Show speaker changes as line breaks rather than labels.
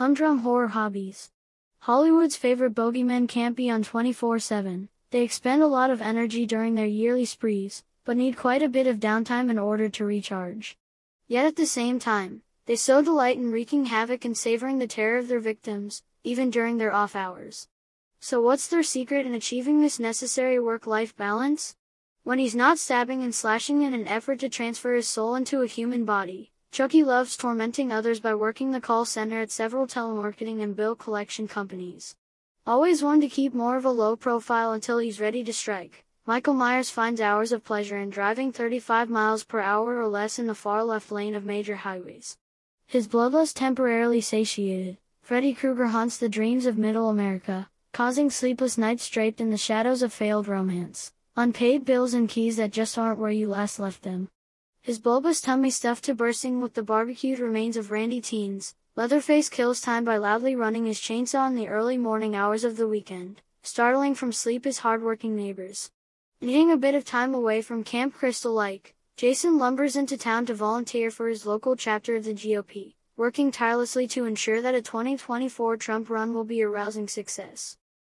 Humdrum horror hobbies. Hollywood's favorite bogeymen can't be on 24 7. They expend a lot of energy during their yearly sprees, but need quite a bit of downtime in order to recharge. Yet at the same time, they so delight in wreaking havoc and savoring the terror of their victims, even during their off hours. So what's their secret in achieving this necessary work-life balance? When he's not stabbing and slashing in an effort to transfer his soul into a human body, Chucky loves tormenting others by working the call center at several telemarketing and bill collection companies. Always one to keep more of a low profile until he's ready to strike. Michael Myers finds hours of pleasure in driving 35 miles per hour or less in the far left lane of major highways. His bloodlust temporarily satiated, Freddy Krueger haunts the dreams of middle America, causing sleepless nights draped in the shadows of failed romance, unpaid bills and keys that just aren't where you last left them. His bulbous tummy stuffed to bursting with the barbecued remains of randy teens, Leatherface kills time by loudly running his chainsaw in the early morning hours of the weekend, startling from sleep his hardworking neighbors. Needing a bit of time away from Camp Crystal Lake, Jason lumbers into town to volunteer for his local chapter of the GOP, working tirelessly to ensure that a 2024 Trump run will be a rousing success.